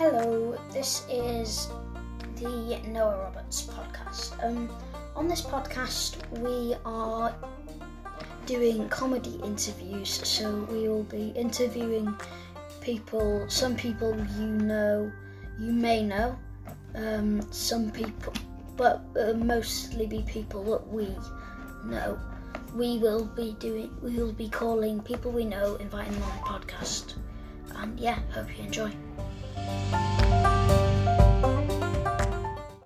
Hello, this is the Noah Roberts podcast. Um, on this podcast, we are doing comedy interviews, so we will be interviewing people, some people you know, you may know, um, some people, but uh, mostly be people that we know. We will be doing, we will be calling people we know, inviting them on the podcast. And yeah, hope you enjoy.